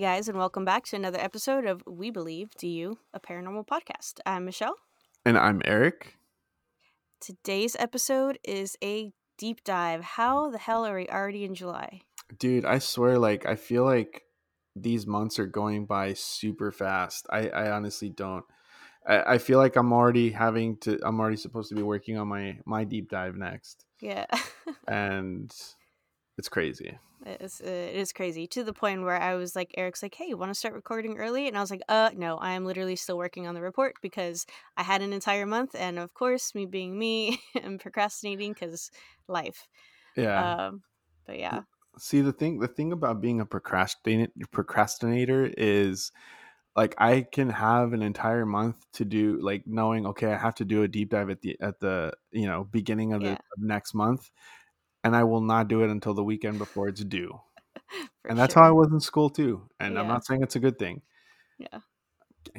Hey guys, and welcome back to another episode of We Believe Do You, a paranormal podcast. I'm Michelle. And I'm Eric. Today's episode is a deep dive. How the hell are we already in July? Dude, I swear, like, I feel like these months are going by super fast. I, I honestly don't. I, I feel like I'm already having to, I'm already supposed to be working on my, my deep dive next. Yeah. And it's crazy. It's, uh, it is crazy to the point where I was like, Eric's like, hey, you want to start recording early? And I was like, uh, no, I am literally still working on the report because I had an entire month. And of course, me being me, I'm procrastinating because life. Yeah. Um, but yeah. See the thing the thing about being a procrastinator procrastinator is like I can have an entire month to do like knowing okay I have to do a deep dive at the at the you know beginning of Yeah. the of next month and I will not do it until the weekend before it's due. And that's sure. how I was in school too. And I'm not saying it's a good thing. Yeah.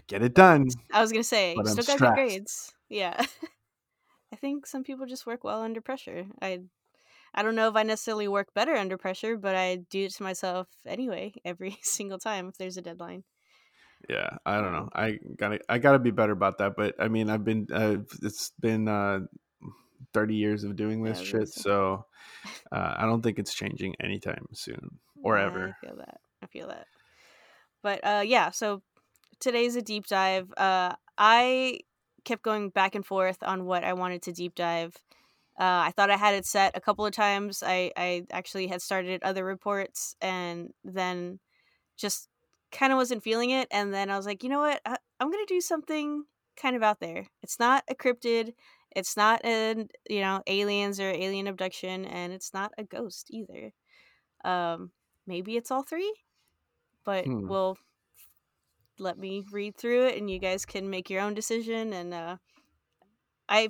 Get it done. I was gonna say, you still got good grades. Yeah. I think some people just work well under pressure. I I don't know if I necessarily work better under pressure, but I do it to myself anyway every single time if there's a deadline. Yeah, I don't know. Um, I gotta I gotta be better about that. But I mean, I've been uh, it's been uh, thirty years of doing this I shit, so uh, I don't think it's changing anytime soon or Yeah, ever. I feel that. I feel that. But uh yeah, so today's a deep dive. Uh I kept going back and forth on what I wanted to deep dive. Uh, I thought I had it set a couple of times. I, I actually had started other reports and then just kind of wasn't feeling it. And then I was like, you know what? I, I'm going to do something kind of out there. It's not a cryptid. It's not an, you know, aliens or alien abduction. And it's not a ghost either. Um, maybe it's all three, but Hmm. we'll let me read through it and you guys can make your own decision. And uh, I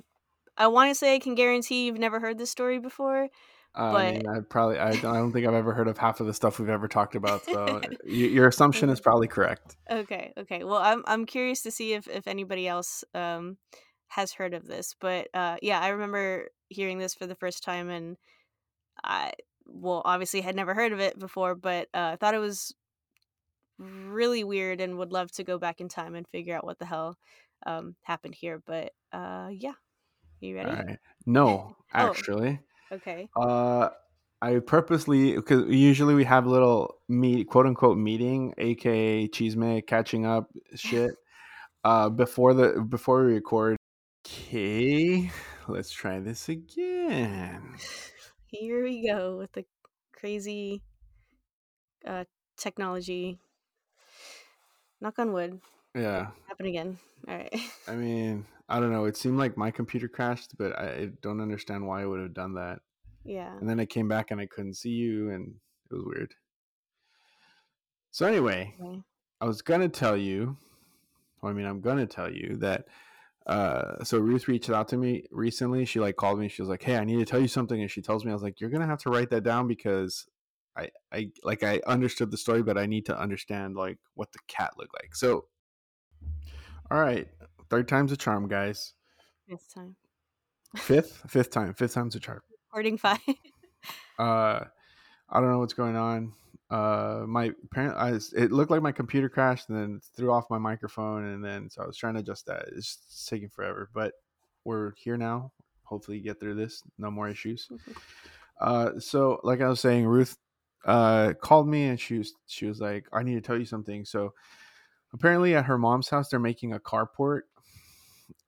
I want to say I can guarantee you've never heard this story before. I But- mean, I probably I don't, I don't think I've ever heard of half of the stuff we've ever talked about. So y- your assumption is probably correct. Okay, okay. Well, I'm I'm curious to see if if anybody else um has heard of this. But uh yeah, I remember hearing this for the first time and I well, obviously had never heard of it before, but uh I thought it was really weird and would love to go back in time and figure out what the hell um happened here. But uh yeah. You ready? Right. No, actually. Okay. Uh, I purposely because usually we have a little meet quote unquote meeting, aka cheesemate catching up shit. Uh, before the before we record. Okay, let's try this again. Here we go with the crazy uh technology. Knock on wood. Yeah, Happen again. All right. I mean, I don't know. It seemed like my computer crashed, but I, I don't understand why it would have done that. Yeah. And then I came back and I couldn't see you, and it was weird. So anyway, Okay. I was gonna tell you. Well, I mean, I'm gonna tell you that. Uh, so Ruth reached out to me recently. She like called me. She was like, "Hey, I need to tell you something," and she tells me, "I was like, you're gonna have to write that down because I, I like I understood the story, but I need to understand like what the cat looked like." So, all right, third time's a charm, guys. This time. Fifth, fifth time, fifth time's a charm. Recording five. Uh, I don't know what's going on. Uh, my parent, I, it looked like my computer crashed and then threw off my microphone, and then so I was trying to adjust that. It's, it's taking forever, but we're here now. Hopefully, get through this. No more issues. Uh, so like I was saying, Ruth uh called me and she was she was like, I need to tell you something. So apparently at her mom's house, they're making a carport,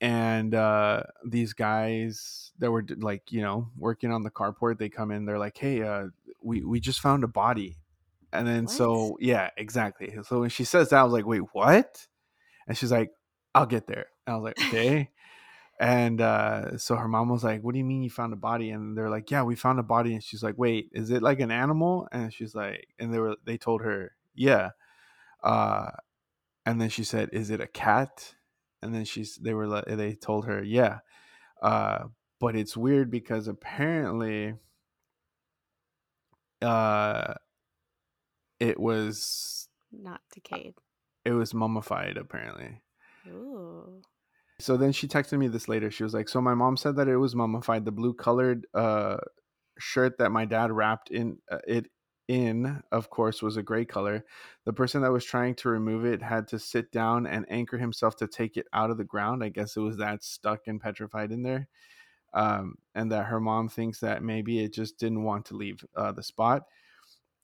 and uh these guys that were like you know working on the carport, they come in. They're like, Hey, uh, we we just found a body, and then What? so yeah, exactly. So when she says that, I was like, Wait, what? And she's like, I'll get there. And I was like, Okay. And uh, so her mom was like, "What do you mean you found a body?" And they're like, "Yeah, we found a body." And she's like, "Wait, is it like an animal?" And she's like, and they were they told her, "Yeah." Uh, and then she said, "Is it a cat?" And then she's they were like, they told her, "Yeah." Uh, but it's weird because apparently, uh, it was Not decayed. it was mummified apparently. Ooh. So then she texted me this later. She was like, "So my mom said that it was mummified. The blue colored uh shirt that my dad wrapped in uh, it in, of course, was a gray color. The person that was trying to remove it had to sit down and anchor himself to take it out of the ground. I guess it was that stuck and petrified in there. Um, and that her mom thinks that maybe it just didn't want to leave uh, the spot.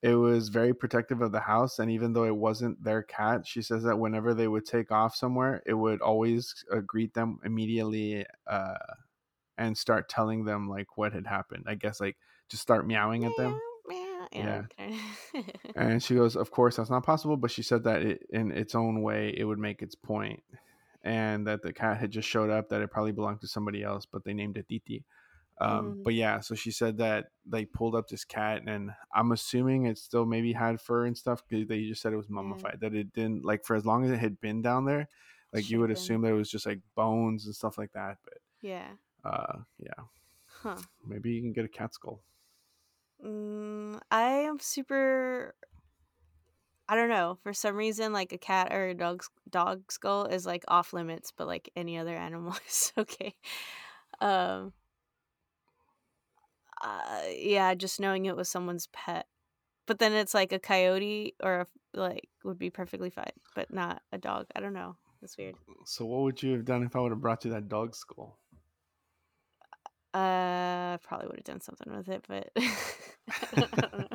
It was very protective of the house, and even though it wasn't their cat, she says that whenever they would take off somewhere, it would always uh, greet them immediately uh, and start telling them like what had happened. I guess like just start meowing at them. Yeah. And she goes, Of course, that's not possible. But she said that it, in its own way, it would make its. And that the cat had just showed up, that it probably belonged to somebody else, but they named it Titi. Um, Mhm. But yeah, so she said that they pulled up this cat, and I'm assuming it still maybe had fur and stuff because they just said it was mummified. That it didn't, like, for as long as it had been down there, like, you would been. assume that it was just like bones and stuff like that. But yeah. uh, yeah, Huh. maybe you can get a cat skull. Mm, I am super. I don't know. For some reason, like a cat or a dog's dog skull is like off limits, but like any other animal is okay. Um. Uh, yeah, just knowing it was someone's pet, but then it's like a coyote or a, like would be perfectly fine, but not a dog. I don't know. That's weird. So, what would you have done if I would have brought you that dog skull? Uh, probably would have done something with it, but I don't know.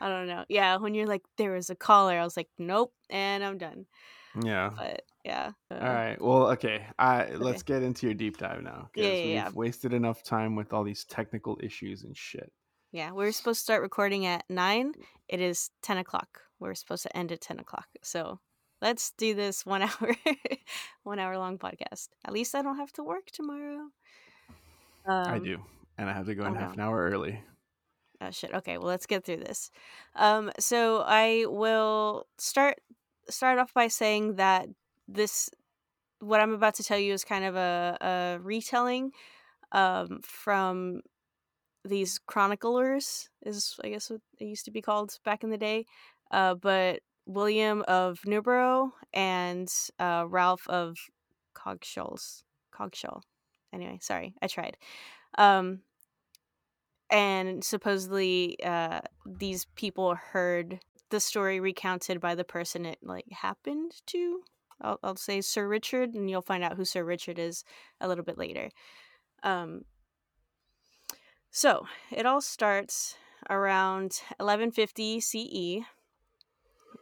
I don't know. Yeah, when you're like, there was a collar, I was like, nope, and I'm done. Yeah. But yeah. All right. Well, okay. I let's get into your deep dive now Yeah, yeah, we've yeah. wasted enough time with all these technical issues and shit. Yeah, we are supposed to start recording at nine. It is ten o'clock. We're supposed to end at ten o'clock. So let's do this one hour, one hour long podcast. At least I don't have to work tomorrow. Um, I do, and I have to go in oh, half an hour early. Oh shit. Okay, well let's get through this. Um, so I will start start off by saying that this what I'm about to tell you is kind of a, a retelling um, from these chroniclers is I guess what it used to be called back in the day. Uh, but William of Newburgh and uh, Ralph of Coggeshall's Coggeshall. Anyway, sorry, I tried. Um, and supposedly uh, these people heard the story recounted by the person it like happened to. I'll, I'll say Sir Richard, and you'll find out who Sir Richard is a little bit later. Um, so it all starts around 1150 CE.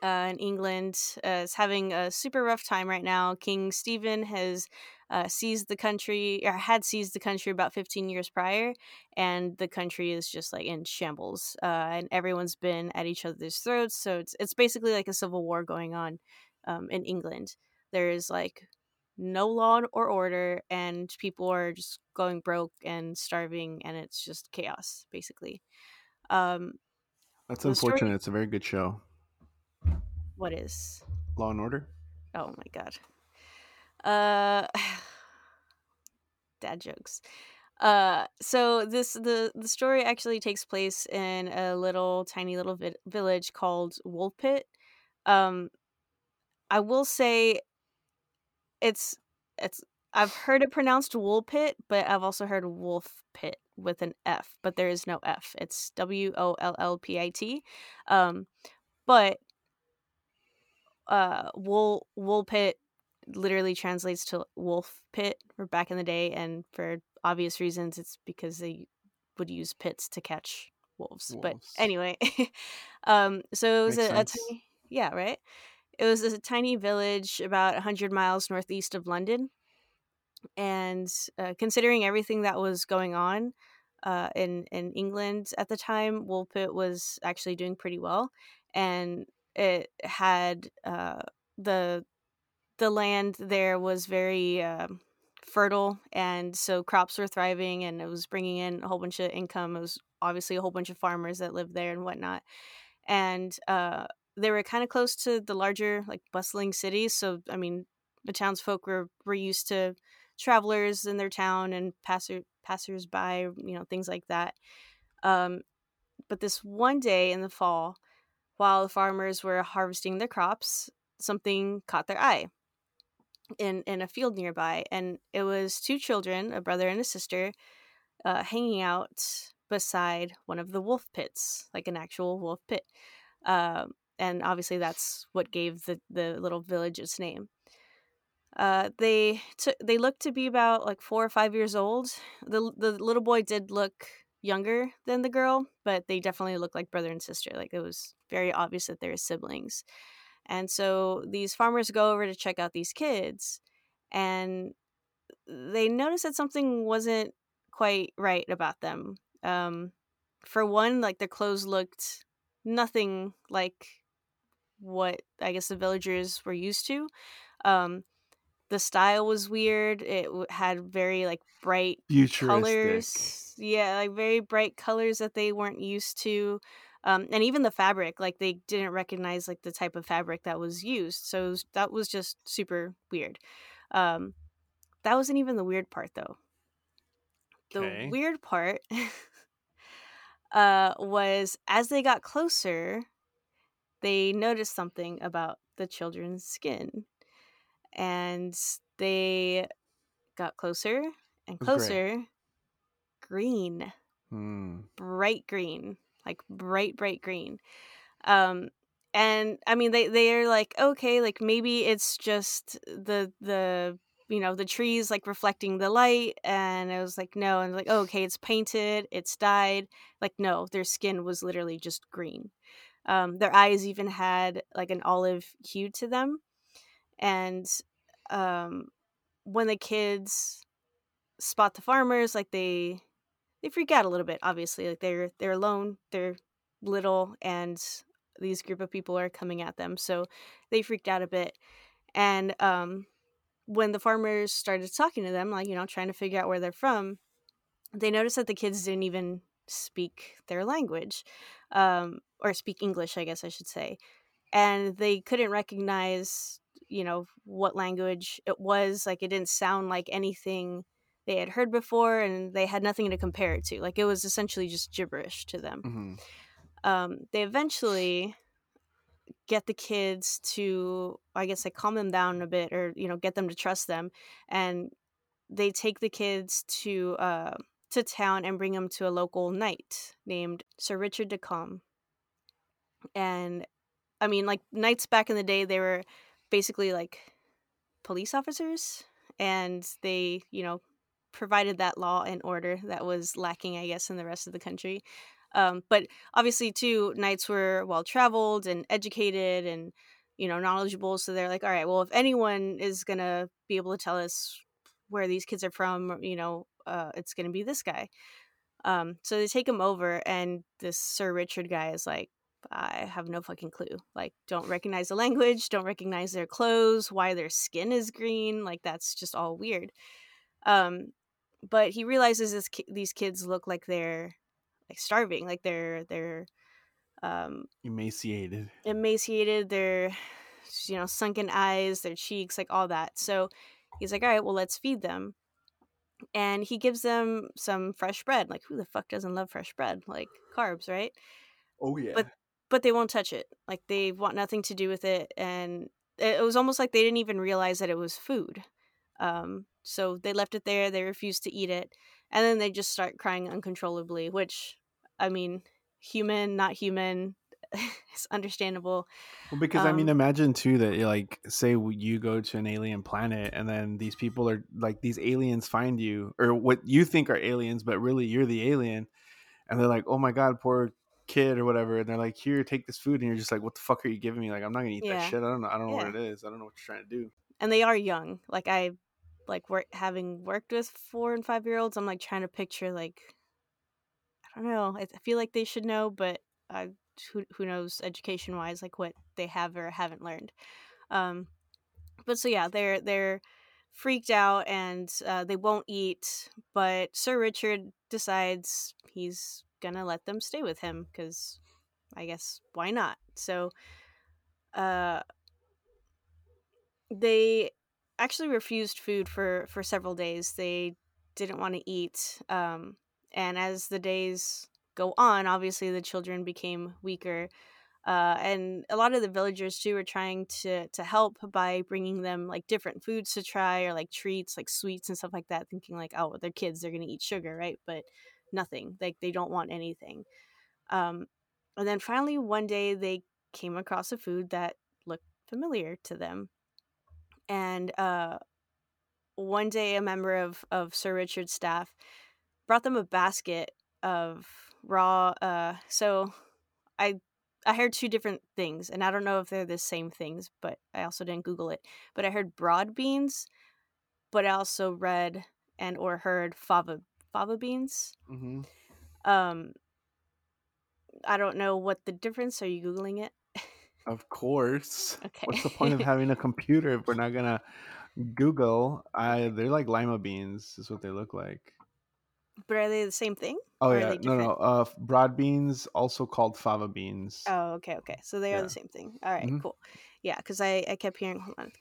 Uh, in England uh, is having a super rough time right now. King Stephen has uh, seized the country, or had seized the country about 15 years prior, and the country is just like in shambles. Uh, and everyone's been at each other's throats, so it's it's basically like a civil war going on um, in England. There is like no law or order, and people are just going broke and starving, and it's just chaos basically. Um, That's The story- unfortunate. It's a very good show. what is? Law and Order. Oh my god. Uh dad jokes. Uh so this the the story actually takes place in a little tiny little vi- village called Woolpit. Um I will say it's it's I've heard it pronounced wool pit, but I've also heard Wolf Pit with an F, but there is no F. It's W O L L P I T. Um but uh wool wool pit literally translates to wolf pit or back in the day and for obvious reasons it's because they would use pits to catch wolves, but anyway um so it was Makes a, a tiny yeah right it was a tiny village about 100 miles northeast of london and uh, considering everything that was going on uh, in in England at the time, Woolpit was actually doing pretty well, and it had uh, the the land there was very um fertile, and so crops were thriving, and it was bringing in a whole bunch of income. It was obviously a whole bunch of farmers that lived there and whatnot, and uh, they were kind of close to the larger like bustling cities. So I mean, the townsfolk were were used to travelers in their town and passer passersby, you know, things like that. Um, but this one day in the fall, while the farmers were harvesting their crops, something caught their eye in in a field nearby, and it was two children, a brother and a sister, uh, hanging out beside one of the wolf pits, like an actual wolf pit. Um, and obviously that's what gave the, the little village its name. Uh, they t- they looked to be about like four or five years old. the The little boy did look younger than the girl, but they definitely looked like brother and sister. Like it was very obvious that they're siblings. And so these farmers go over to check out these kids, and they notice that something wasn't quite right about them. Um, for one, like their clothes looked nothing like what I guess the villagers were used to. Um, the style was weird. It had very like bright colors. Yeah, like very bright colors that they weren't used to. Um, and even the fabric, like they didn't recognize like the type of fabric that was used. So was, that was just super weird. Um, that wasn't even the weird part though. Okay. The weird part uh, was as they got closer, they noticed something about the children's skin. And they got closer and closer. Green, Hmm. bright green, like bright, bright green. Um, and I mean, they they're like, okay, like maybe it's just the the you know the trees like reflecting the light, and I was like, no, and like, oh, okay, it's painted, it's dyed. Like, no, their skin was literally just green. Um, their eyes even had like an olive hue to them, and um, when the kids spot the farmers, like they they freak out a little bit. Obviously, like they're they're alone, they're little, and these group of people are coming at them, so they freaked out a bit. And um, when the farmers started talking to them, like you know, trying to figure out where they're from, they noticed that the kids didn't even speak their language, um, or speak English, I guess I should say, and they couldn't recognize you know what language it was like it didn't sound like anything they had heard before and they had nothing to compare it to like it was essentially just gibberish to them. Hmm um, they eventually get the kids to i guess like calm them down a bit or you know get them to trust them and they take the kids to uh, to town and bring them to a local knight named sir richard de Calne. and i mean like knights back in the day they were basically like police officers and they you know provided that law and order that was lacking i guess in the rest of the country um, but obviously too knights were well traveled and educated and you know knowledgeable so they're like all right well if anyone is gonna be able to tell us where these kids are from you know uh, it's gonna be this guy. Um, so they take him over and this sir richard guy is like i have no fucking clue. Like don't recognize the language don't recognize their clothes why their skin is green like that's just all weird. Um, but he realizes this ki- these kids look like they're like starving like they're they're um Emaciated. emaciated their you know sunken eyes their cheeks like all that. So he's like all right well let's feed them and he gives them some fresh bread like who the fuck doesn't love fresh bread like carbs right Oh yeah. But- but they won't touch it like they want nothing to do with it and it it was almost like they didn't even realize that it was food um so they left it there they refused to eat it and then they just start crying uncontrollably which i mean human not human it's understandable Well, because I mean, Um, imagine too that like, say you go to an alien planet, and then these people are like these aliens find you, or what you think are aliens, but really you're the alien, and they're like, "Oh my god, poor kid," or whatever, and they're like, "Here, take this food," and you're just like, "What the fuck are you giving me? Like, I'm not gonna eat Yeah. that shit. I don't know. I don't know Yeah. what it is. I don't know what you're trying to do." and they are young like i like work having worked with four and five year olds i'm like trying to picture like i don't know I feel like they should know but I, who, who knows education wise like what they have or haven't learned. Um but so yeah they're they're freaked out and uh, they won't eat but sir richard decides he's gonna let them stay with him because i guess why not? So uh they actually refused food for for several days. They didn't want to eat um and as the days go on obviously the children became weaker uh, and a lot of the villagers too were trying to to help by bringing them like different foods to try or like treats like sweets and stuff like that thinking like oh they're kids they're gonna eat sugar right but nothing. Like they don't want anything. Um, and then finally one day they came across a food that looked familiar to them. And uh, one day a member of, of Sir Richard's staff brought them a basket of raw uh so I I heard two different things and I don't know if they're the same things, but I also didn't Google it. But I heard broad beans, but I also read and or heard fava fava beans. Mm-hmm. Um I don't know what the difference. Are you googling it? Of course. Okay. What's the point of having a computer if we're not gonna Google? I they're like lima beans, is what they look like. But are they the same thing? Oh Or are yeah, they no, no. Uh, broad beans, also called fava beans. Oh, okay, okay. So they are the same thing. All right, Mhm. cool. Yeah, because I I kept hearing. Hold on.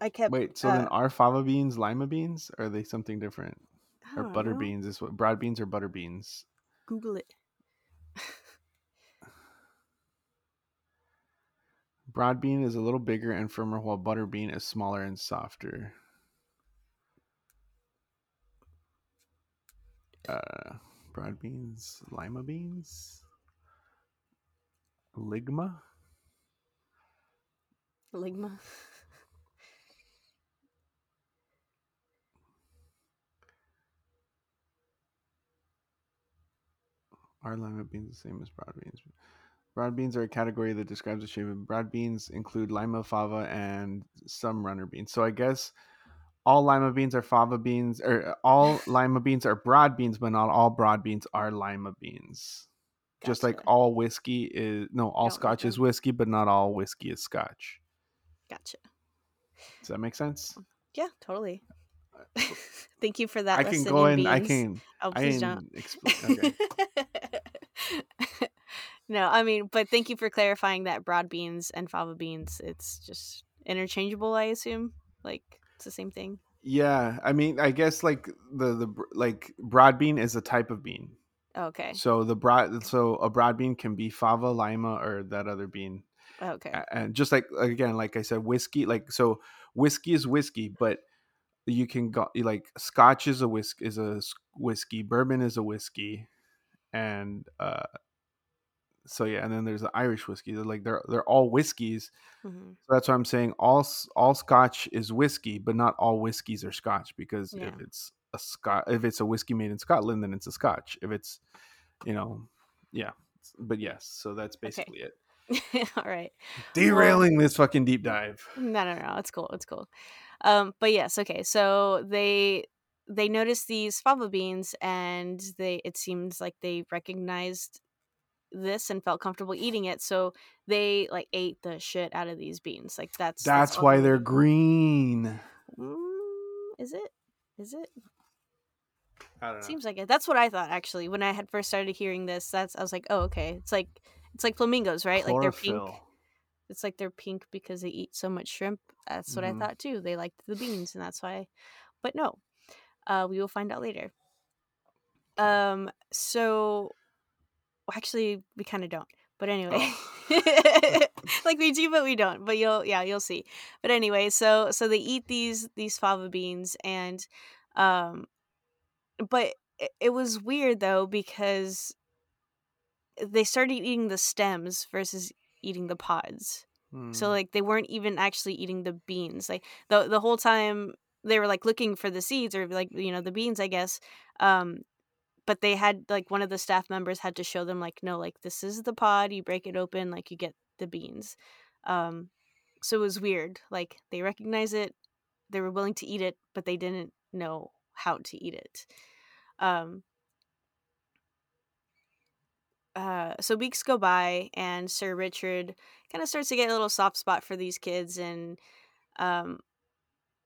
I kept. Wait, so uh, then are fava beans lima beans? Or are they something different? Or butter know. beans is what broad beans or butter beans? Google it. Broad bean is a little bigger and firmer, while butter bean is smaller and softer. Uh, broad beans, lima beans, ligma. Ligma. Are lima beans the same as broad beans? Broad beans are a category that describes the shape of broad beans, include lima, fava, and some runner beans. So I guess all lima beans are fava beans, or uh, all lima beans are broad beans, but not all broad beans are lima beans. Just like all whiskey is no, all scotch is whiskey, but not all whiskey is scotch. Gotcha. Does that make sense? Um, yeah, totally. Thank you for that. I can go in in. I beans. can. Oh, I please can don't. explain. Okay. no, I mean, but thank you for clarifying that broad beans and fava beans. It's just interchangeable, I assume. Like it's the same thing. yeah, I mean, I guess like the the like broad bean is a type of bean. Okay. So the broad, so a broad bean can be fava, lima, or that other bean. Okay. And just like again, like I said, whiskey, like so, whiskey is whiskey, but you can go like Scotch is a whisk is a whiskey, bourbon is a whiskey, and uh, so yeah, and then there's the Irish whiskey. They're like they're they're all whiskeys. hmm So that's why I'm saying all all Scotch is whiskey, but not all whiskeys are Scotch because Yeah. if it's a Scot, if it's a whiskey made in Scotland, then it's a Scotch. If it's, you know, yeah. But yes, so that's basically it. All right. Derailing this fucking deep dive. No, no, no. It's cool. It's cool. Um, but yes, okay. So they they noticed these fava beans, and they it seems like they recognized this and felt comfortable eating it. So they like ate the shit out of these beans. Like that's That's all why they- they're green. Mm, is it? Is it? I don't Seems like it. That's what I thought actually when I had first started hearing this. That's I was like, oh, okay. It's like it's like flamingos, right? Like they're pink. It's like they're pink because they eat so much shrimp. That's what Mhm. I thought too. They liked the beans, and that's why. But no, uh, we will find out later. Um. So, well, actually, we kind of don't. But anyway, like we do, but we don't. But you'll, yeah, you'll see. But anyway, so so they eat these these fava beans, and um, but it, it was weird though because they started eating the stems versus eating the pods. So Hmm. like they weren't even actually eating the beans. Like the the whole time they were like looking for the seeds or like you know the beans, I guess. Um but they had like one of the staff members had to show them like no like this is the pod, you break it open like you get the beans. Um so it was weird. Like they recognize it, they were willing to eat it, but they didn't know how to eat it. Um uh, so weeks go by and Sir Richard kind of starts to get a little soft spot for these kids and um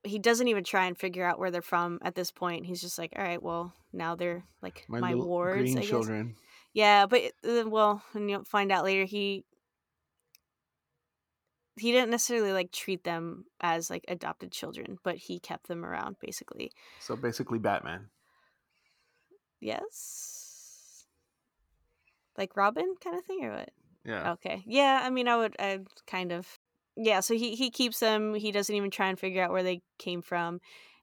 he doesn't even try and figure out where they're from at this point. He's just like, all right, well, now they're like my, my, wards, I guess. children. Yeah, but uh, well, and you'll find out later he he didn't necessarily like treat them as like adopted children, but he kept them around basically. So basically, Batman. Yes. Like Robin kind of thing or what? Yeah. Okay. Yeah, I mean I would I kind of Yeah, so he he keeps them. He doesn't even try and figure out where they came from.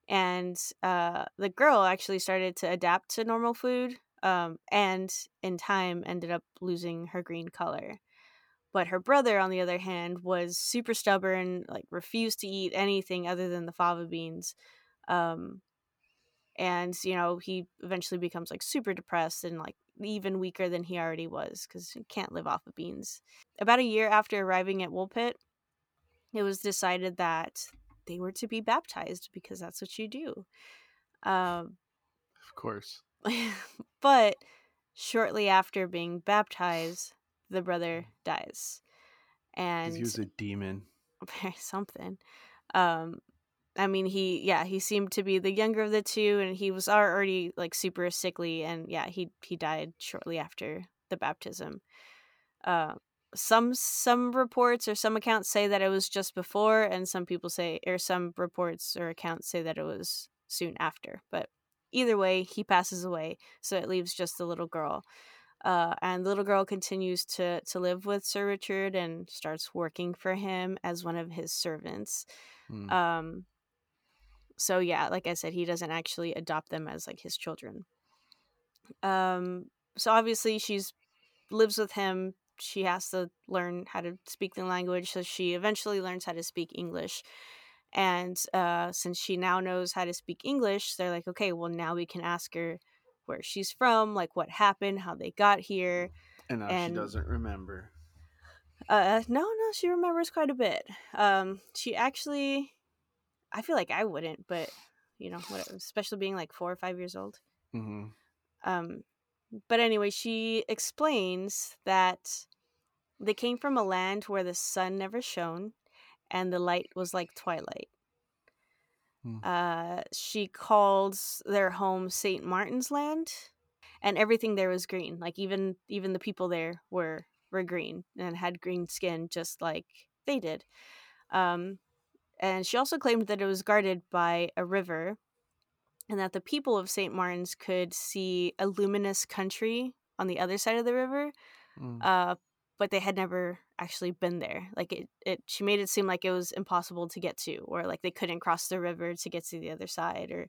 And uh the girl actually started to adapt to normal food. um, and in time ended up losing her green color. But her brother, on the other hand, was super stubborn, like refused to eat anything other than the fava beans. Um, and you know he eventually becomes like super depressed and like even weaker than he already was because he can't live off of beans. About a year after arriving at Woolpit, it was decided that they were to be baptized because that's what you do. Um, of course. but shortly after being baptized, the brother dies, and he was a demon. Something. Um, I mean, he yeah, he seemed to be the younger of the two, and he was already like super sickly, and yeah, he he died shortly after the baptism. Uh, some some reports or some accounts say that it was just before, and some people say, or some reports or accounts say that it was soon after. But either way, he passes away, so it leaves just the little girl. Uh, and the little girl continues to to live with Sir Richard and starts working for him as one of his servants. Mm. Um, so yeah, like I said, he doesn't actually adopt them as like his children. Um, so obviously she's lives with him. She has to learn how to speak the language, so she eventually learns how to speak English. And uh, since she now knows how to speak English, they're like, okay, well now we can ask her where she's from, like what happened, how they got here. And now and, she doesn't remember. Uh, no, no, she remembers quite a bit. Um, she actually I feel like I wouldn't, but you know, whatever, especially being like four or five years old. Mm-hmm. Um, but anyway, she explains that they came from a land where the sun never shone and the light was like twilight. Mm. Uh, she calls their home St. Martin's Land, and everything there was green. Like even even the people there were were green and had green skin, just like they did. Um, and she also claimed that it was guarded by a river and that the people of St. Martin's could see a luminous country on the other side of the river. Mm. Uh, but they had never actually been there. Like it, it, she made it seem like it was impossible to get to, or like they couldn't cross the river to get to the other side, or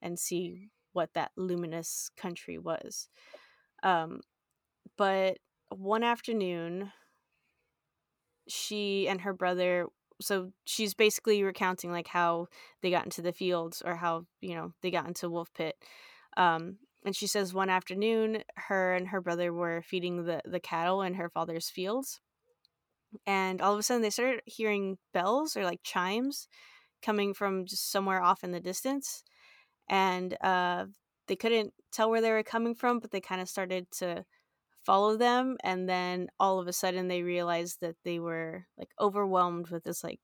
and see what that luminous country was. Um, but one afternoon, she and her brother so she's basically recounting like how they got into the fields or how you know they got into wolf pit um, and she says one afternoon her and her brother were feeding the the cattle in her father's fields and all of a sudden they started hearing bells or like chimes coming from just somewhere off in the distance and uh, they couldn't tell where they were coming from but they kind of started to follow them and then all of a sudden they realized that they were like overwhelmed with this like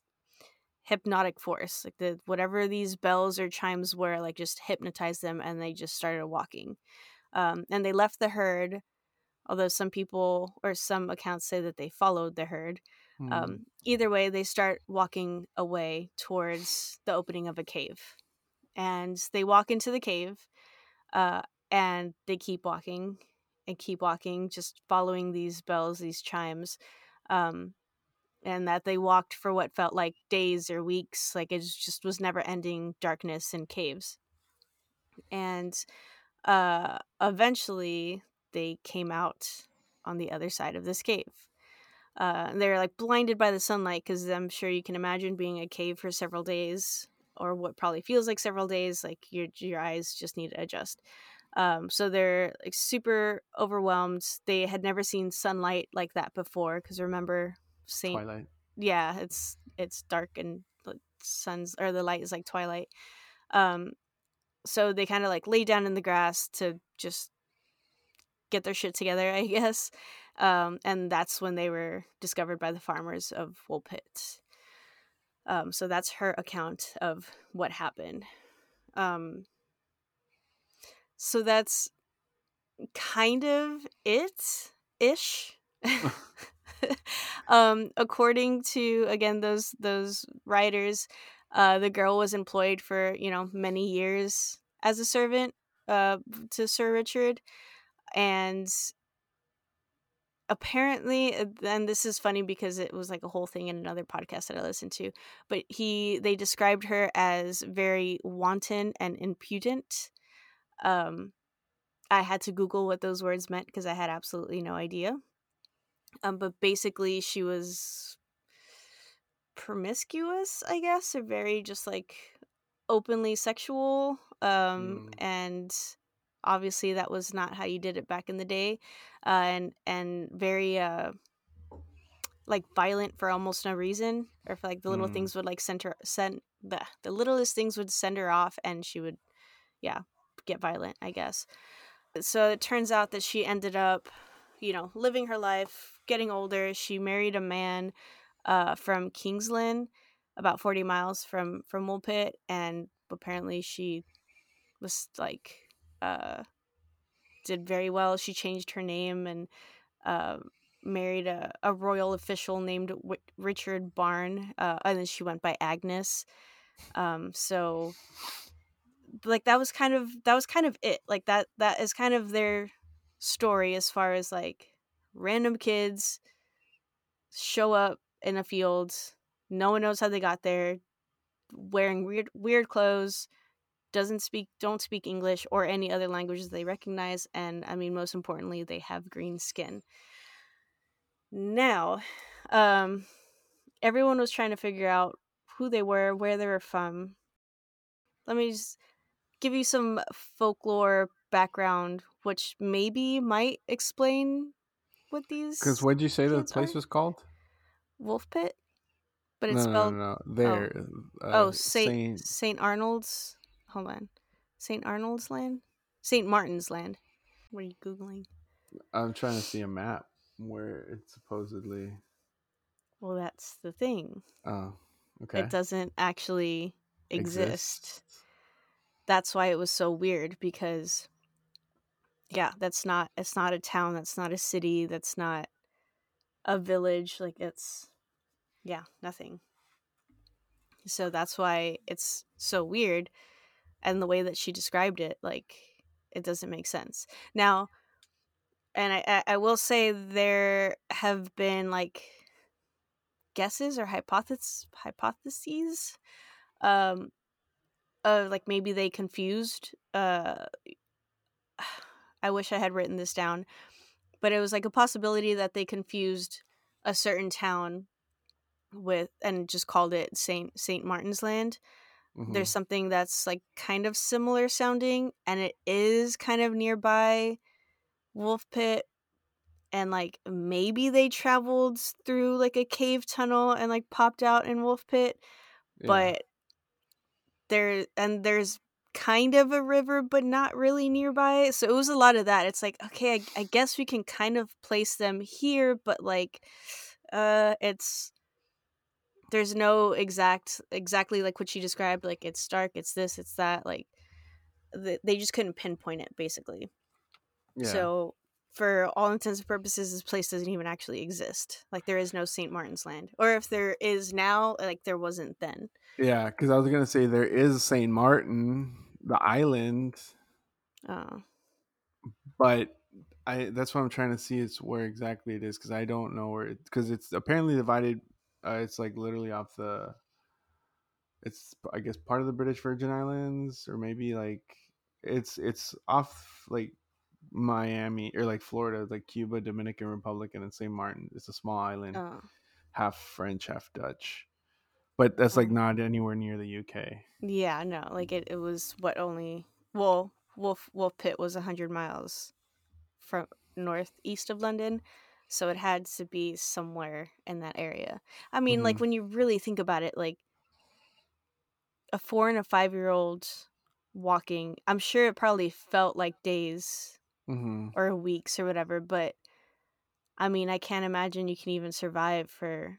hypnotic force like the whatever these bells or chimes were like just hypnotized them and they just started walking um, and they left the herd although some people or some accounts say that they followed the herd mm. um, either way they start walking away towards the opening of a cave and they walk into the cave uh, and they keep walking and keep walking, just following these bells, these chimes. Um, and that they walked for what felt like days or weeks. Like it just was never ending darkness and caves. And uh, eventually they came out on the other side of this cave. Uh, they're like blinded by the sunlight because I'm sure you can imagine being a cave for several days or what probably feels like several days. Like your your eyes just need to adjust. Um, so they're like super overwhelmed. They had never seen sunlight like that before because remember Saint Twilight. Yeah, it's it's dark and the sun's or the light is like twilight. Um, so they kind of like lay down in the grass to just get their shit together, I guess. Um, and that's when they were discovered by the farmers of Woolpit. Um, so that's her account of what happened. Um, so that's kind of it ish. um, according to again those those writers, uh, the girl was employed for you know many years as a servant uh, to Sir Richard, and apparently uh, and this is funny because it was like a whole thing in another podcast that i listened to but he they described her as very wanton and impudent um, I had to Google what those words meant because I had absolutely no idea. Um, but basically, she was promiscuous, I guess, or very just like openly sexual. Um, Mm. and obviously, that was not how you did it back in the day, uh, and and very uh, like violent for almost no reason, or if like the little Mm. things would like send her send the the littlest things would send her off, and she would, yeah, get violent, I guess. So it turns out that she ended up, you know, living her life, getting older. She married a man uh, from King's Lynn, about 40 miles from from Woolpit, and apparently she was like uh, did very well. She changed her name and uh, married a, a royal official named w- Richard Barre, uh, and then she went by Agnes. Um, so like that was kind of that was kind of it like that that is kind of their story as far as like random kids show up in a field no one knows how they got there wearing weird weird clothes doesn't speak don't speak english or any other languages they recognize and i mean most importantly they have green skin. Now um everyone was trying to figure out who they were where they were from. Let me just give you some folklore background, which maybe might explain what these. Because what did you say the place are? was called? Wolf Pit, but it's no, no, spelled. no, no. There. Uh, oh, Saint Saint. Saint Arnold's. Hold on, Saint Arnold's Land, Saint Martin's Land. What are you googling? I'm trying to see a map where it's supposedly. Well, that's the thing. Oh, okay. It doesn't actually exist. Exists. That's why it was so weird because yeah, that's not it's not a town, that's not a city, that's not a village, like it's yeah, nothing. So that's why it's so weird and the way that she described it like it doesn't make sense. Now and I, I, will say there have been like guesses or hypotheses hypotheses um uh like maybe they confused uh I wish I had written this down, but it was like a possibility that they confused a certain town with and just called it Saint Saint Martin's Land. Mhm. There's something that's like kind of similar sounding, and it is kind of nearby Wolf Pit, and like maybe they traveled through like a cave tunnel and like popped out in Wolf Pit, Yeah. but there and there's kind of a river but not really nearby so it was a lot of that it's like okay I, I guess we can kind of place them here but like uh it's there's no exact exactly like what she described like it's dark it's this it's that like th- they just couldn't pinpoint it basically yeah. so for all intents and purposes this place doesn't even actually exist like there is no st martin's land or if there is now like there wasn't then yeah, because I was gonna say there is Saint Martin, the island, oh but I that's what I'm trying to see is where exactly it is because I don't know where it because it's apparently divided. Uh, it's like literally off the. It's I guess part of the British Virgin Islands or maybe like it's it's off like Miami or like Florida, like Cuba, Dominican Republic, and then Saint Martin. It's a small island, oh half French, half Dutch, but that's like Oh. not anywhere near the UK. Yeah, no, like it, it was what only well, Wolf Wolf Pit was hundred miles from northeast of London, so it had to be somewhere in that area. I mean, like Mhm. when you really think about it, like a four and a five year old walking, I'm sure it probably felt like days hmm or weeks or whatever, but I mean, I can't imagine you can even survive for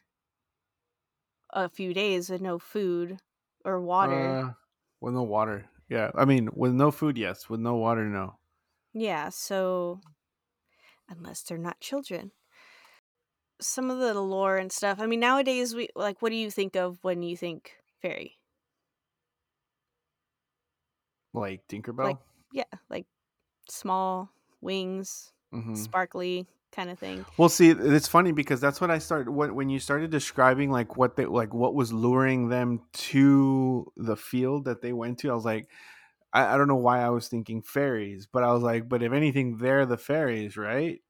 a few days with no food or water. Uh, with no water. Yeah, I mean, with no food, yes. With no water, no. Yeah, so unless they're not children. Some of the lore and stuff. I mean, nowadays we like what do you think of when you think fairy? Like Tinkerbell. Like yeah, like small wings, Mhm. sparkly kind of thing. Well, see, it's funny because that's what I started when when you started describing like what they like what was luring them to the field that they went to. I was like, I, I don't know why I was thinking fairies, but I was like, but if anything, they're the fairies, right?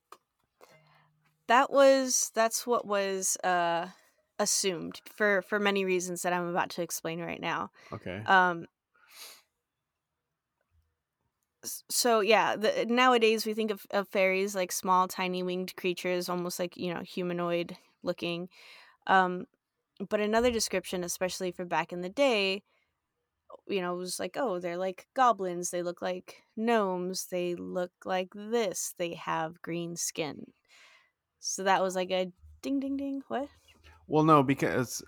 That was that's what was uh assumed for for many reasons that I'm about to explain right now. Okay. Um so yeah, the, nowadays we think of, of fairies like small tiny winged creatures almost like, you know, humanoid looking. Um but another description especially for back in the day you know, was like, oh, they're like goblins. They look like gnomes. They look like this. They have green skin. So that was like a ding, ding, ding. What? Well, no, because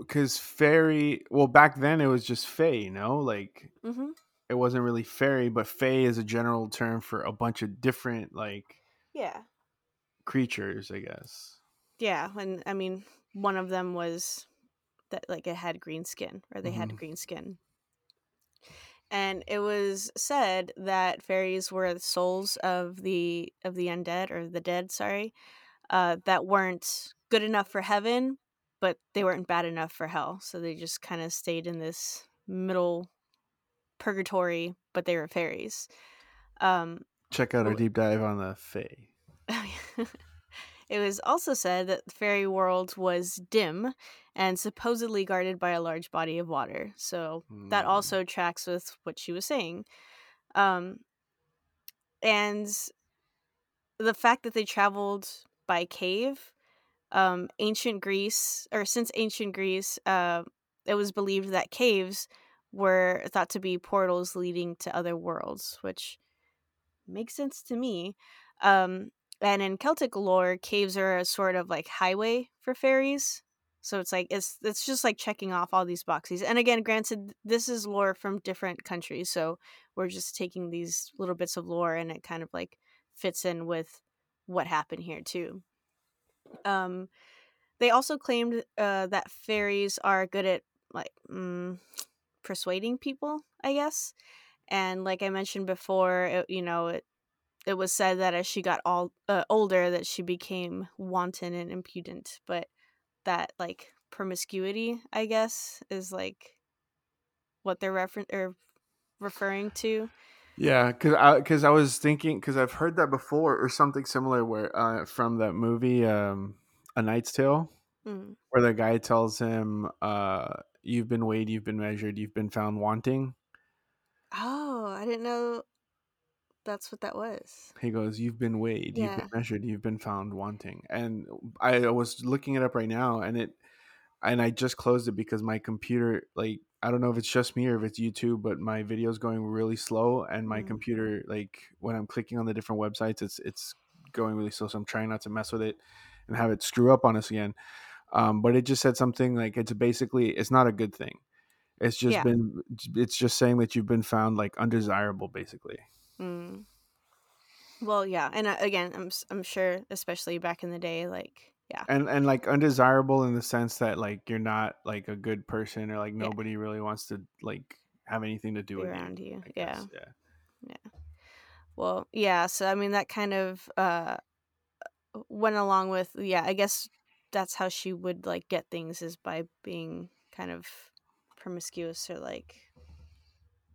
because fairy. Well, back then it was just fae, you know, like Mm-hmm. It wasn't really fairy, but fae is a general term for a bunch of different like Yeah. creatures, I guess. Yeah. And I mean, one of them was that like it had green skin or they had Mhm. green skin. And it was said that fairies were the souls of the of the undead or the dead, sorry, uh, that weren't good enough for heaven, but they weren't bad enough for hell. So they just kind of stayed in this middle purgatory, but they were fairies. Um, Check out our deep dive on the fae. it was also said that the fairy world was dim and supposedly guarded by a large body of water. So that Mm. also tracks with what she was saying. Um, and the fact that they traveled by cave, um, ancient Greece, or since ancient Greece, uh, it was believed that caves were thought to be portals leading to other worlds, which makes sense to me. Um, and in Celtic lore, caves are a sort of like highway for fairies. So it's like it's it's just like checking off all these boxes. And again, granted, this is lore from different countries, so we're just taking these little bits of lore and it kind of like fits in with what happened here too. Um, they also claimed uh, that fairies are good at like mm, persuading people, I guess. And like I mentioned before, it, you know, it it was said that as she got all uh, older, that she became wanton and impudent. But that like promiscuity, I guess, is like what they're refer- or referring to. Yeah, because I because I was thinking because I've heard that before or something similar where uh, from that movie um, A Knight's Tale Mm. where the guy tells him uh, you've been weighed, you've been measured, you've been found wanting. Oh, I didn't know that's what that was. He goes, "You've been weighed, you've been measured, you've been found wanting." And I was looking it up right now, and it and I just closed it because my computer like I don't know if it's just me or if it's YouTube, but my video's going really slow, and my Mm. computer like when I'm clicking on the different websites, it's it's going really slow. So I'm trying not to mess with it and have it screw up on us again. Um, but it just said something like it's basically it's not a good thing. It's just Yeah. been it's just saying that you've been found like undesirable, basically. Mm. Well, yeah, and uh, again, I'm I'm sure, especially back in the day, like yeah, and and like undesirable in the sense that like you're not like a good person or like Yeah. nobody really wants to like have anything to do be with around you. you. I Yeah. yeah. Well, yeah. So I mean, that kind of uh went along with yeah. I guess that's how she would like get things is by being kind of promiscuous or like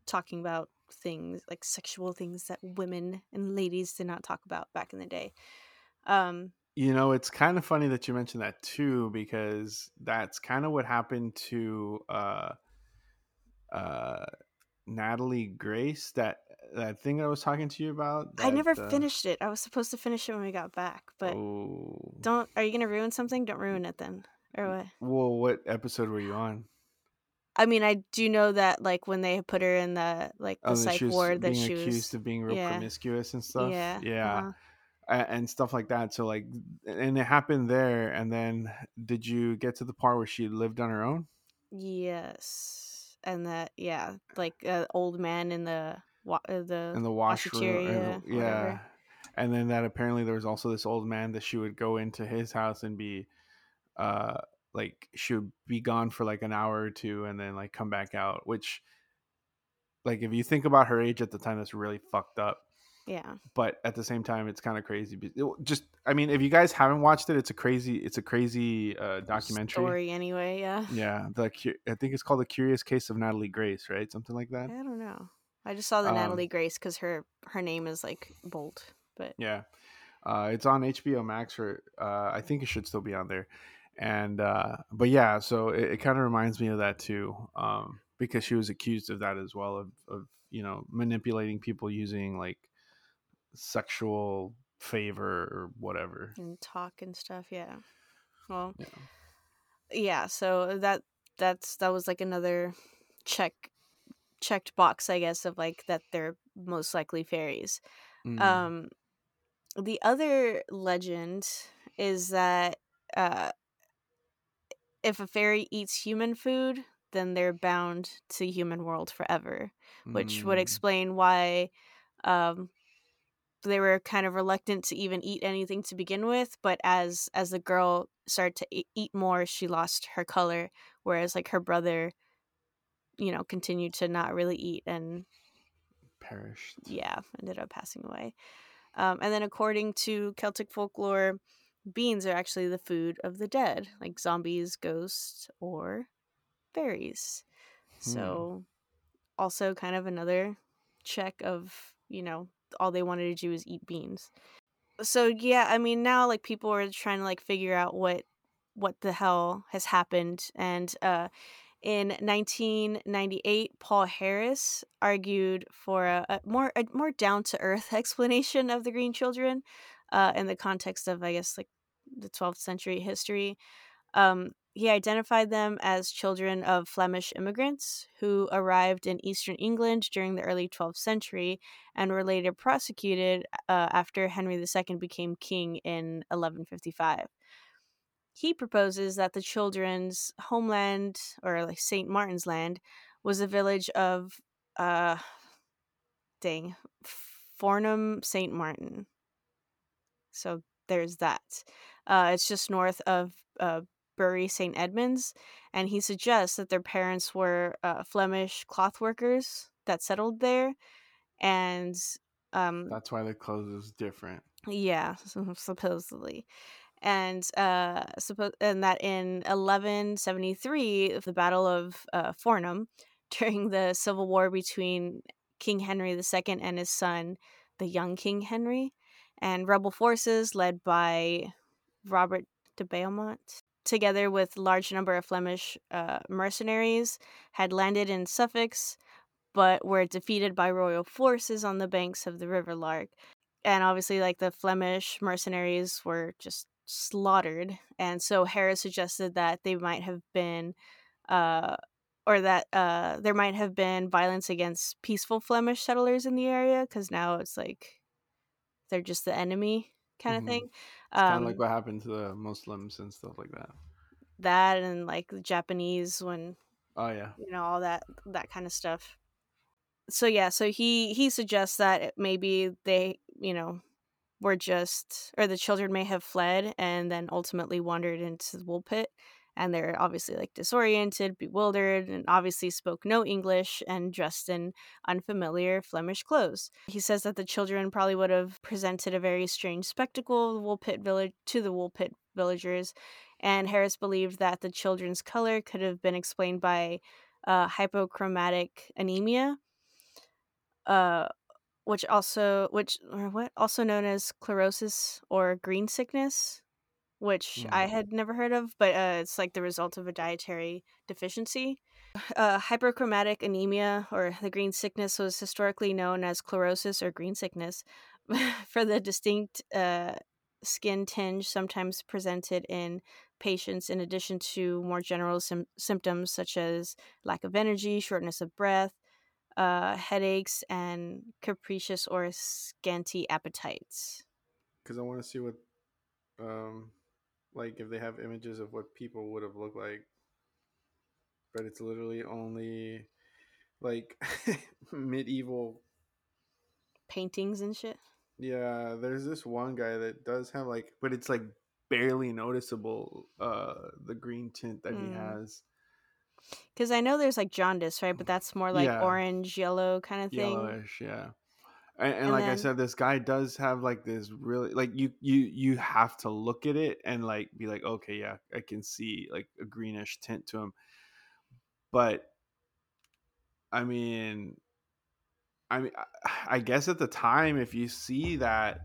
talking about things like sexual things that women and ladies did not talk about back in the day. Um. You know, it's kind of funny that you mentioned that too, because that's kind of what happened to uh uh Natalie Grace, that that thing I was talking to you about. I never uh, finished it. I was supposed to finish it when we got back, but oh. don't. Are you gonna ruin something? Don't ruin it then, or what? Well, what episode were you on? I mean, I do know that like when they put her in the like the Oh, that psych she was ward, that being she accused was of being real yeah. promiscuous and stuff. yeah, yeah. uh-huh. and stuff like that. So like, and it happened there. And then, did you get to the part where she lived on her own? yes, and that yeah, like uh, old man in the wa- uh, the in the washroom. and the- yeah. whatever. And then that apparently there was also this old man that she would go into his house and be, uh, like she would be gone for like an hour or two and then like come back out. Which, like, if you think about her age at the time, that's really fucked up. Yeah. but at the same time, it's kind of crazy. Just, I mean, if you guys haven't watched it, it's a crazy, it's a crazy uh, documentary. Story anyway, yeah. Yeah, the I think it's called the Curious Case of Natalie Grace, right? Something like that. I don't know. I just saw the Um, Natalie Grace because her her name is like bold, but Yeah, uh, it's on HBO Max, or uh, I think it should still be on there. And uh, but yeah, so it, it kind of reminds me of that too, um, because she was accused of that as well, of, of you know manipulating people using like sexual favor or whatever. and talk and stuff. Yeah. Well, Yeah. yeah. So that that's that was like another check checked box, I guess, of like that they're most likely fairies. Mm. Um, the other legend is that uh, if a fairy eats human food, then they're bound to human world forever, which would Mm. explain why um, they were kind of reluctant to even eat anything to begin with. But as as the girl started to eat more, she lost her color, whereas like her brother, you know, continued to not really eat and perished. yeah, ended up passing away. Um, and then, according to Celtic folklore, beans are actually the food of the dead, like zombies, ghosts, or fairies. Hmm. So, also kind of another check of, you know, all they wanted to do is eat beans. So, yeah, I mean, now like people are trying to like figure out what what the hell has happened and uh in 1998, Paul Harris argued for a, a more a more down to earth explanation of the Green Children, uh, in the context of I guess like the 12th century history. Um, he identified them as children of Flemish immigrants who arrived in eastern England during the early 12th century and were later prosecuted uh, after Henry II became king in 1155 he proposes that the children's homeland or like St. Martin's land was a village of uh dang Fornham St. Martin. So there's that. Uh it's just north of uh Bury St. Edmunds and he suggests that their parents were uh, Flemish cloth workers that settled there and um That's why the clothes is different. yeah, supposedly. And uh suppo- and that in 1173 of the Battle of uh, Fornham during the civil war between King Henry II and his son, the young King Henry, and rebel forces led by Robert de Beaumont together with large number of Flemish uh, mercenaries had landed in Suffolk but were defeated by royal forces on the banks of the River Lark. And obviously like the flemish mercenaries were just slaughtered. And so harris suggested that they might have been uh or that uh there might have been violence against peaceful flemish settlers in the area because now it's like they're just the enemy kind of Mhm. thing It's kind um of like what happened to the Muslims and stuff like that. that and like the japanese when Oh yeah. you know all that that kind of stuff so yeah so he he suggests that maybe they you know were just or the children may have fled and then ultimately wandered into the Woolpit and they're obviously like disoriented bewildered and obviously spoke no english and dressed in unfamiliar flemish clothes. He says that the children probably would have presented a very strange spectacle the village to the Woolpit villagers and harris believed that the children's color could have been explained by uh, hypochromatic anemia uh, which also which or what also known as chlorosis or green sickness, which I Mm. had never heard of, but uh, it's like the result of a dietary deficiency. Uh, hyperchromatic anemia or the green sickness was historically known as chlorosis or green sickness for the distinct uh, skin tinge sometimes presented in patients in addition to more general sim- symptoms such as lack of energy shortness of breath uh, headaches and capricious or scanty appetites. Because I want to see what, um, like if they have images of what people would have looked like, but it's literally only like medieval. Paintings and shit. Yeah, there's this one guy that does have like, but it's like barely noticeable. Uh, the green tint that he Mm. has, Because I know there's like jaundice, right? But that's more like Yeah. orange, yellow kind of thing. yellowish. Yeah, And, and, And like I said, this guy does have like this really like you you you have to look at it and like be like, okay, yeah, I can see like a greenish tint to him. But I mean, I mean, I guess at the time, if you see that,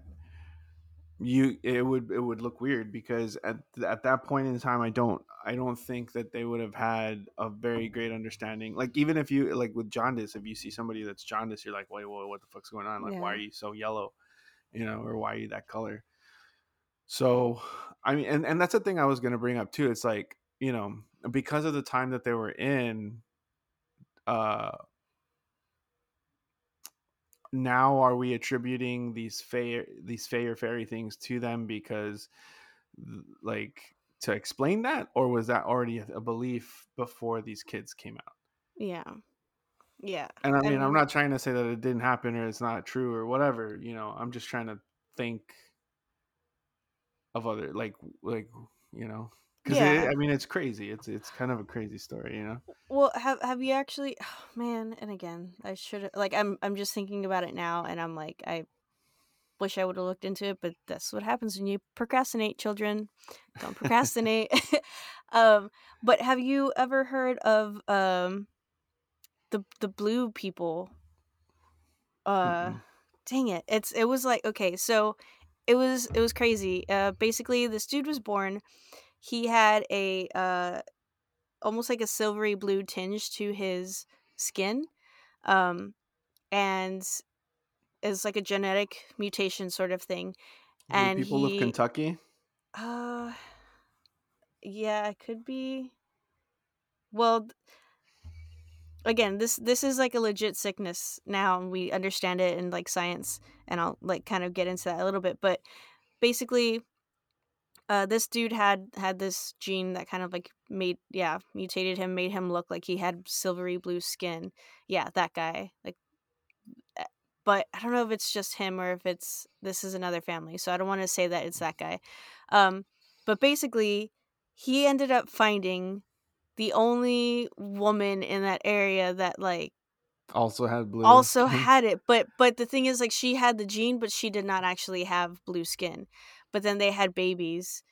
you it would it would look weird because at at that point in time, I don't I don't think that they would have had a very great understanding. Like even if you like with jaundice, if you see somebody that's jaundice, you're like, wait, whoa, what the fuck's going on? Like, why are you so yellow? You know, or why are you that color? So, I mean, and and that's the thing I was gonna bring up too. It's like you know because of the time that they were in, uh now are we attributing these fair these or fairy things to them because like to explain that or was that already a, a belief before these kids came out Yeah. Yeah. and i mean i'm not trying to say that it didn't happen or it's not true or whatever you know i'm just trying to think of other like like you know because Yeah. i mean it's crazy it's it's kind of a crazy story you know Well, have have you actually oh, man, and again, I should like I'm I'm just thinking about it now and I'm like I wish I would have looked into it, but that's what happens when you procrastinate, children. Don't procrastinate. um but have you ever heard of um the the blue people? Uh Mm-mm. dang it. It's it was like okay, so it was it was crazy. Uh basically this dude was born he had a uh almost like a silvery blue tinge to his skin um and it's like a genetic mutation sort of thing Do and people he of kentucky? Uh yeah it could be well again this this is like a legit sickness now and we understand it in like science and i'll like kind of get into that a little bit but basically uh this dude had had this gene that kind of like made yeah mutated him made him look like he had silvery blue skin. Yeah that guy like uh, but i don't know if it's just him or if it's this is another family so i don't want to say that it's that guy. Um but basically he ended up finding the only woman in that area that like also had blue also had it but but the thing is like she had the gene but she did not actually have blue skin but then they had babies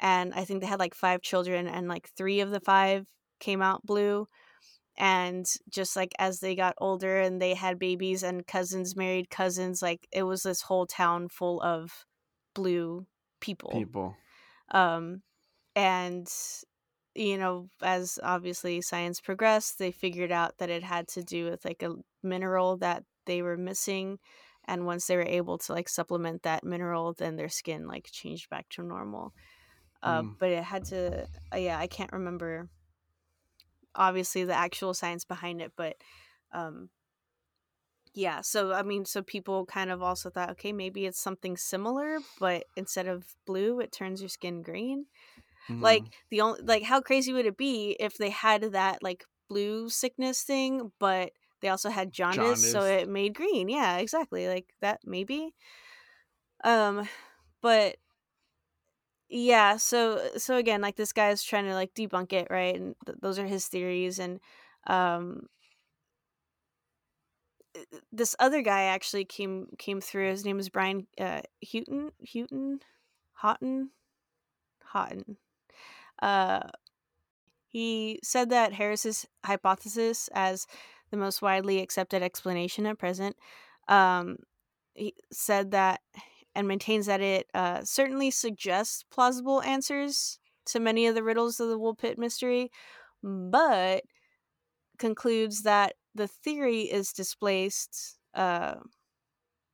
and i think they had like five children and like three of the five came out blue and just like as they got older and they had babies and cousins married cousins like it was this whole town full of blue people. People. Um and you know as obviously science progressed they figured out that it had to do with like a mineral that they were missing and once they were able to like supplement that mineral then their skin like changed back to normal uh, Mm. but it had to uh, yeah i can't remember obviously the actual science behind it but um yeah so i mean so people kind of also thought okay maybe it's something similar but instead of blue it turns your skin green like Mhm. the only like how crazy would it be if they had that like blue sickness thing but they also had jaundice, so it made green yeah exactly like that maybe. Um but yeah so so again like this guy's trying to like debunk it right and th- those are his theories and um this other guy actually came came through his name is brian uh haughton haughton? Haughton? Haughton. Uh he said that harris's hypothesis as the most widely accepted explanation at present um he said that and maintains that it uh, certainly suggests plausible answers to many of the riddles of the Woolpit mystery but concludes that the theory is displaced uh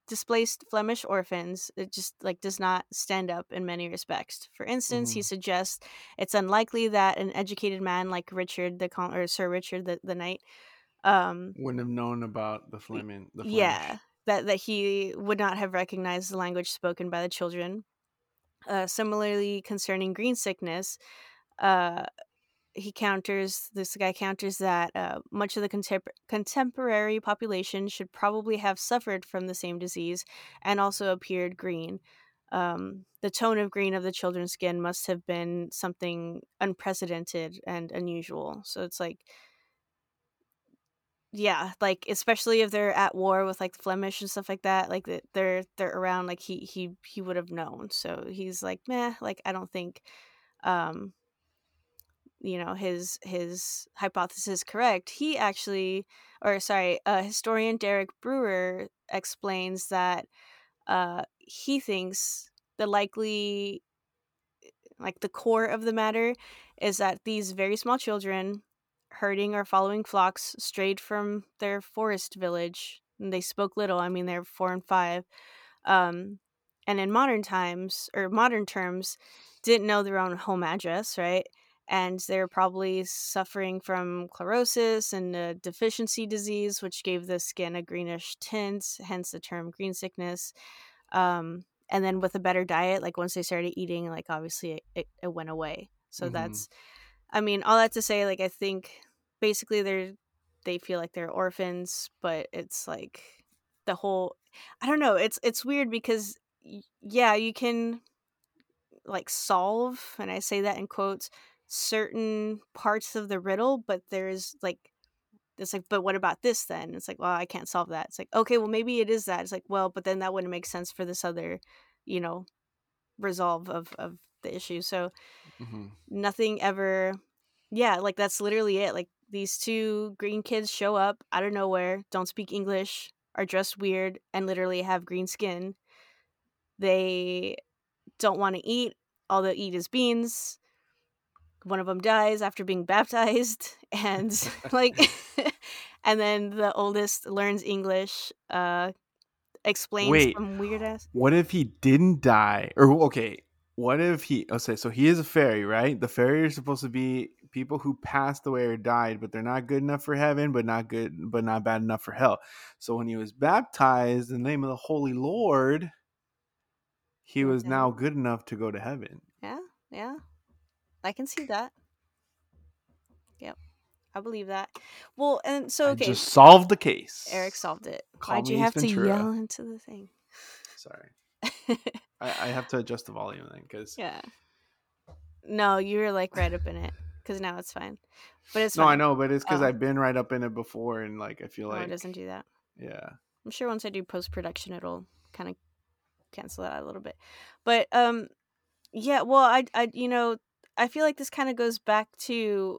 displaced flemish orphans it just like does not stand up in many respects for instance he Mhm. suggests it's unlikely that an educated man like richard the con- or sir richard the, the knight um wouldn't have known about the Fleming. The Flemish. yeah that that he would not have recognized the language spoken by the children uh, similarly concerning green sickness uh, he counters this guy counters that uh, much of the contempor- contemporary population should probably have suffered from the same disease and also appeared green um, the tone of green of the children's skin must have been something unprecedented and unusual so it's like yeah, like especially if they're at war with like Flemish and stuff like that, like they're they're around, like he he he would have known. So he's like, meh, like I don't think, um, you know, his his hypothesis is correct. He actually, or sorry, uh, historian Derek Brewer explains that uh, he thinks the likely like the core of the matter is that these very small children herding or following flocks strayed from their forest village and they spoke little i mean they're four and five um, and in modern times or modern terms didn't know their own home address right and they're probably suffering from chlorosis and a deficiency disease which gave the skin a greenish tint hence the term green sickness um, and then with a better diet like once they started eating like obviously it, it, went away so mm-hmm. that's i mean all that to say like i think basically they're they feel like they're orphans but it's like the whole i don't know it's it's weird because yeah you can like solve and i say that in quotes certain parts of the riddle but there's like it's like but what about this then? It's like well i can't solve that. It's like okay well maybe it is that. It's like well but then that wouldn't make sense for this other you know resolve of of the issue so mm-hmm. nothing ever yeah like that's literally it like these two green kids show up out of nowhere don't speak english are dressed weird and literally have green skin they don't want to eat all they eat is beans one of them dies after being baptized and like and then the oldest learns english uh explains Wait, some weird ass what if he didn't die or okay what if he okay so he is a fairy right the fairy are supposed to be people who passed away or died but they're not good enough for heaven but not good but not bad enough for hell so when he was baptized in the name of the holy lord he was now good enough to go to heaven yeah yeah I can see that. Yep. I believe that. Well, and so okay. I just solved the case. Eric solved it. Call Why'd you have Ventura. to yell into the thing? Sorry. I, I, have to adjust the volume then because yeah. No, you're like right up in it because now it's fine. But it's no, fine. I know, but it's because oh. I've been right up in it before, and like I feel like it doesn't do that. Yeah, I'm sure once I do post production, it'll kind of cancel that out a little bit. But um, yeah. Well, I I you know I feel like this kind of goes back to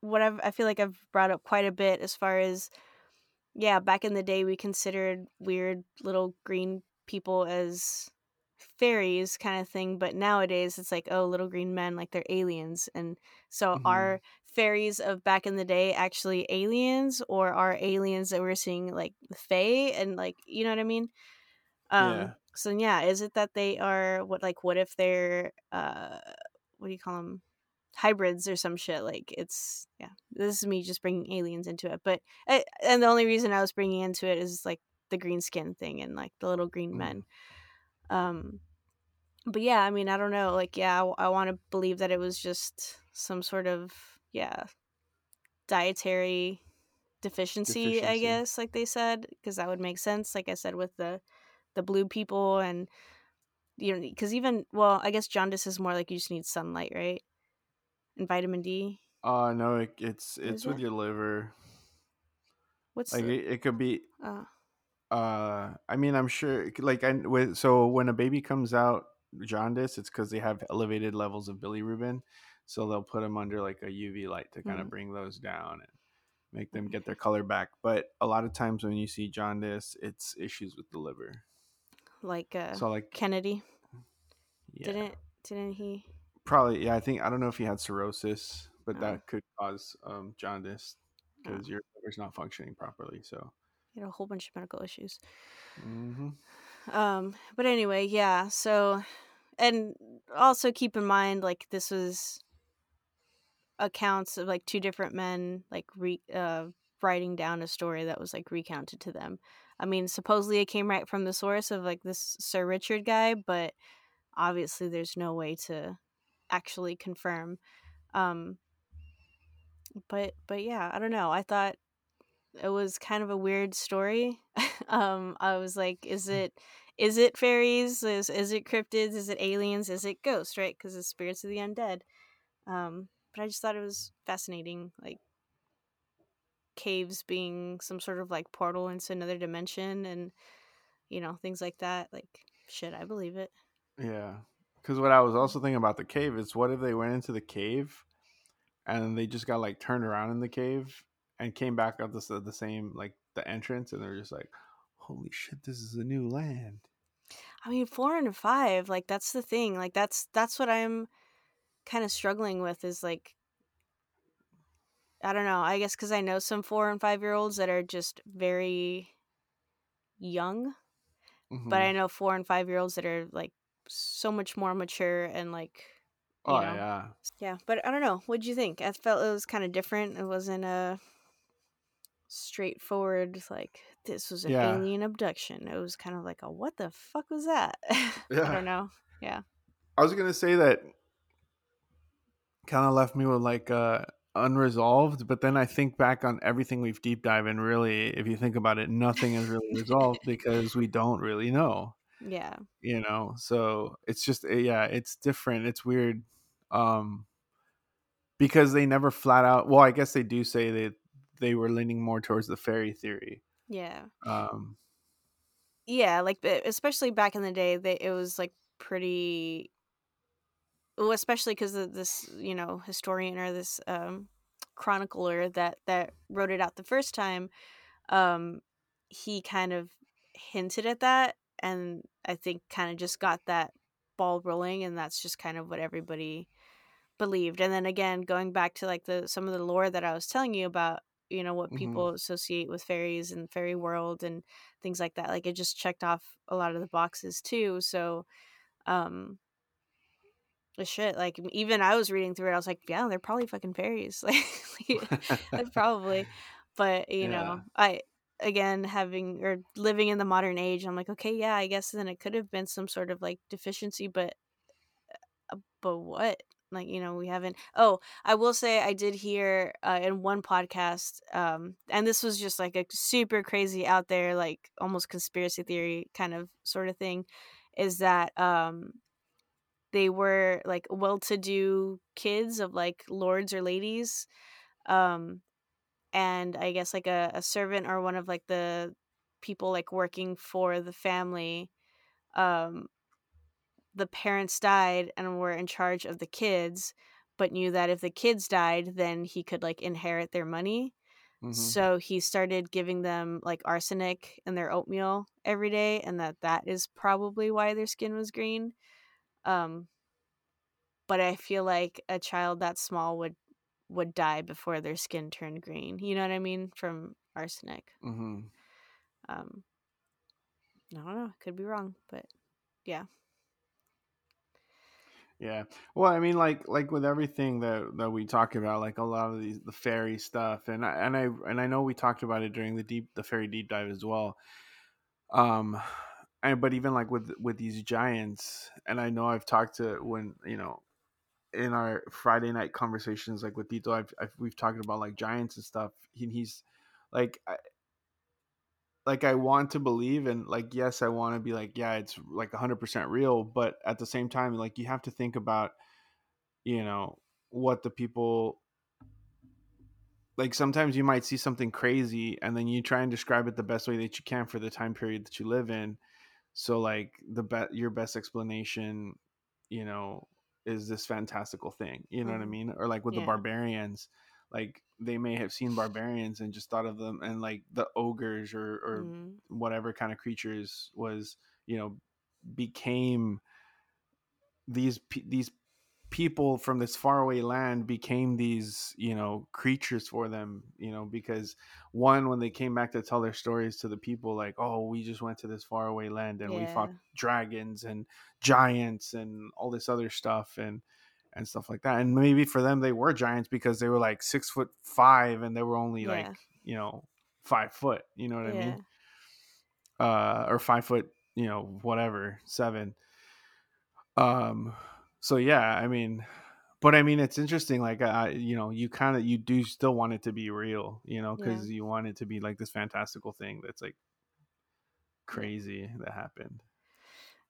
what I've, I feel like I've brought up quite a bit as far as, yeah, back in the day we considered weird little green people as fairies kind of thing, but nowadays it's like, oh, little green men, like they're aliens. And so mm-hmm. are fairies of back in the day actually aliens or are aliens that we're seeing like the fae and like, you know what I mean? Um, yeah. So yeah, is it that they are what like what if they're uh what do you call them hybrids or some shit like it's yeah this is me just bringing aliens into it but I, and the only reason i was bringing into it is like the green skin thing and like the little green mm. men um but yeah i mean i don't know like yeah i, I want to believe that it was just some sort of yeah dietary deficiency, deficiency. i guess like they said because that would make sense like i said with the the blue people and you know because even well i guess jaundice is more like you just need sunlight right and vitamin d uh no it, it's it's with it? your liver what's like the... it, it, could be uh. Uh i mean i'm sure like i with so when a baby comes out jaundice it's because they have elevated levels of bilirubin so they'll put them under like a uv light to kind of mm. bring those down and make them get their color back but a lot of times when you see jaundice it's issues with the liver like uh so like Kennedy. Yeah. Didn't didn't he? Probably yeah. I think I don't know if he had cirrhosis, but oh. that could cause um, jaundice because oh. your liver's not functioning properly. So he had a whole bunch of medical issues. Mm-hmm. Um, but anyway, yeah. So, and also keep in mind, like this was accounts of like two different men, like re uh writing down a story that was like recounted to them. I mean, supposedly it came right from the source of like this Sir Richard guy, but obviously there's no way to actually confirm. Um, but but yeah, I don't know. I thought it was kind of a weird story. um, I was like, is mm. it is it fairies? Is is it cryptids? Is it aliens? Is it ghosts? Right? Because it's spirits of the undead. Um, but I just thought it was fascinating, like caves being some sort of like portal into another dimension and you know things like that. Like shit, I believe it. Yeah, because what I was also thinking about the cave is what if they went into the cave and they just got like turned around in the cave and came back out the the same like the entrance and they're just like, holy shit, this is a new land. I mean, four and five, like that's the thing. Like that's that's what I'm kind of struggling with is like I don't know. I guess because I know some four and five year olds that are just very young, Mm-hmm. but I know four and five year olds that are like so much more mature and like oh know yeah, yeah. But I don't know. What'd you think? I felt it was kind of different. It wasn't a straightforward like this was an Yeah. alien abduction. It was kind of like a what the fuck was that? I don't know. Yeah. I was gonna say that kind of left me with like uh unresolved, but then I think back on everything we've deep dive and really, if you think about it, nothing is really resolved because we don't really know. Yeah. you know so it's just eh, yeah it's different it's weird um because they never flat out well i guess they do say that they were leaning more towards the fairy theory Yeah. um Yeah, like especially back in the day, they it was like pretty. Well, especially because this, you know, historian or this um, chronicler that that wrote it out the first time, um, he kind of hinted at that, and I think kind of just got that ball rolling, and that's just kind of what everybody believed. And then again, going back to like the some of the lore that I was telling you about, you know, what Mhm. people associate with fairies and fairy world and things like that. Like it just checked off a lot of the boxes too. So, um, the shit. Like even I was reading through it, I was like, yeah, they're probably fucking fairies. Like, like probably. But you Yeah. know, I again having or living in the modern age, I'm like, okay, yeah, I guess then it could have been some sort of like deficiency, but uh, but what? Like you know, we haven't. Oh, I will say I did hear uh, in one podcast, um, and this was just like a super crazy out there, like almost conspiracy theory kind of sort of thing, is that um they were like well-to-do kids of like lords or ladies um and i guess like a, a servant or one of like the people like working for the family um the parents died and were in charge of the kids but knew that if the kids died then he could like inherit their money Mhm. so he started giving them like arsenic in their oatmeal every day and that that is probably why their skin was green um but i feel like a child that small would would die before their skin turned green you know what i mean from arsenic Mhm. um i don't know could be wrong but yeah yeah. Well i mean like like with everything that that we talk about like a lot of these the fairy stuff and i and i and i know we talked about it during the deep the fairy deep dive as well. Um and but even like with with these giants and i know i've talked to when you know in our friday night conversations like with Dito, I've, I've we've talked about like giants and stuff he, he's like I, like i want to believe and like yes i want to be like yeah it's like 100% real but at the same time like you have to think about you know what the people like sometimes you might see something crazy and then you try and describe it the best way that you can for the time period that you live in. So like the bet your best explanation you know is this fantastical thing you know what i Mhm. mean? Or like with the barbarians like they may have seen barbarians and just thought of them and like the ogres or or Mhm. whatever kind of creatures was you know became these these people from this faraway land became these you know creatures for them you know because one when they came back to tell their stories to the people like oh we just went to this faraway land and we fought dragons and giants and all this other stuff and and stuff like that and maybe for them they were giants because they were like six foot five and they were only Yeah. like you know five foot you know what i mean? Uh or five foot you know whatever seven. Um so yeah i mean but i mean it's interesting like i you know you kind of you do still want it to be real you know Yeah. because you want it to be like this fantastical thing that's like crazy that happened.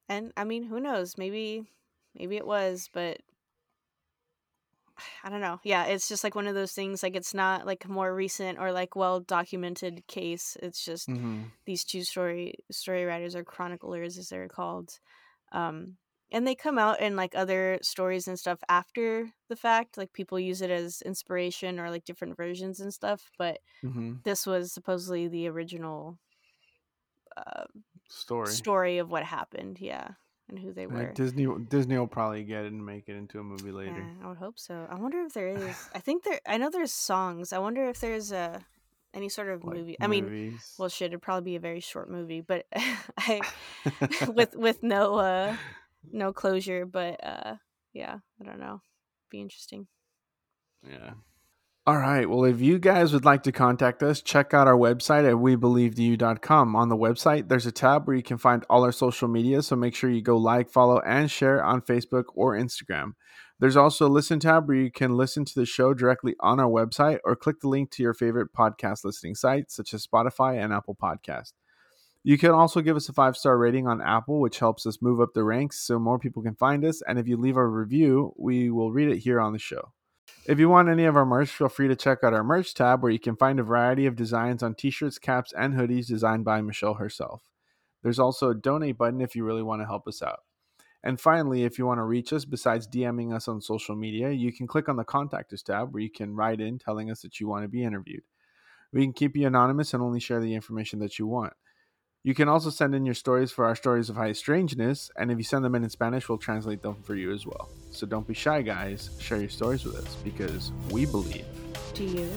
And i mean who knows? Maybe maybe it was but I don't know. Yeah, it's just like one of those things. Like it's not like more recent or like well documented case. It's just hmm these two story story writers or chroniclers, as they're called. Um, and they come out in like other stories and stuff after the fact. Like people use it as inspiration or like different versions and stuff. But hmm this was supposedly the original uh, Story. story of what happened. Yeah, and who they Uh, were. Disney Disney will probably get it and make it into a movie later. Yeah, I would hope so. I wonder if there is. I think there. I know there's songs. I wonder if there's a any sort of Like movie. I mean, well, shit, it'd probably be a very short movie, but I with with no uh no closure. But uh, yeah, I don't know. Be interesting. Yeah. All right. Well, if you guys would like to contact us, check out our website at webelievedoyou.com. On the website, there's a tab where you can find all our social media. So make sure you go like, follow, and share on Facebook or Instagram. There's also a listen tab where you can listen to the show directly on our website or click the link to your favorite podcast listening sites, such as Spotify and Apple Podcast. You can also give us a five star rating on Apple, which helps us move up the ranks so more people can find us. And if you leave a review, we will read it here on the show. If you want any of our merch, feel free to check out our merch tab where you can find a variety of designs on t shirts, caps, and hoodies designed by Michelle herself. There's also a donate button if you really want to help us out. And finally, if you want to reach us besides DMing us on social media, you can click on the Contact Us tab where you can write in telling us that you want to be interviewed. We can keep you anonymous and only share the information that you want. You can also send in your stories for our stories of high strangeness, and if you send them in in Spanish, we'll translate them for you as well. So don't be shy, guys. Share your stories with us because we believe. Do you?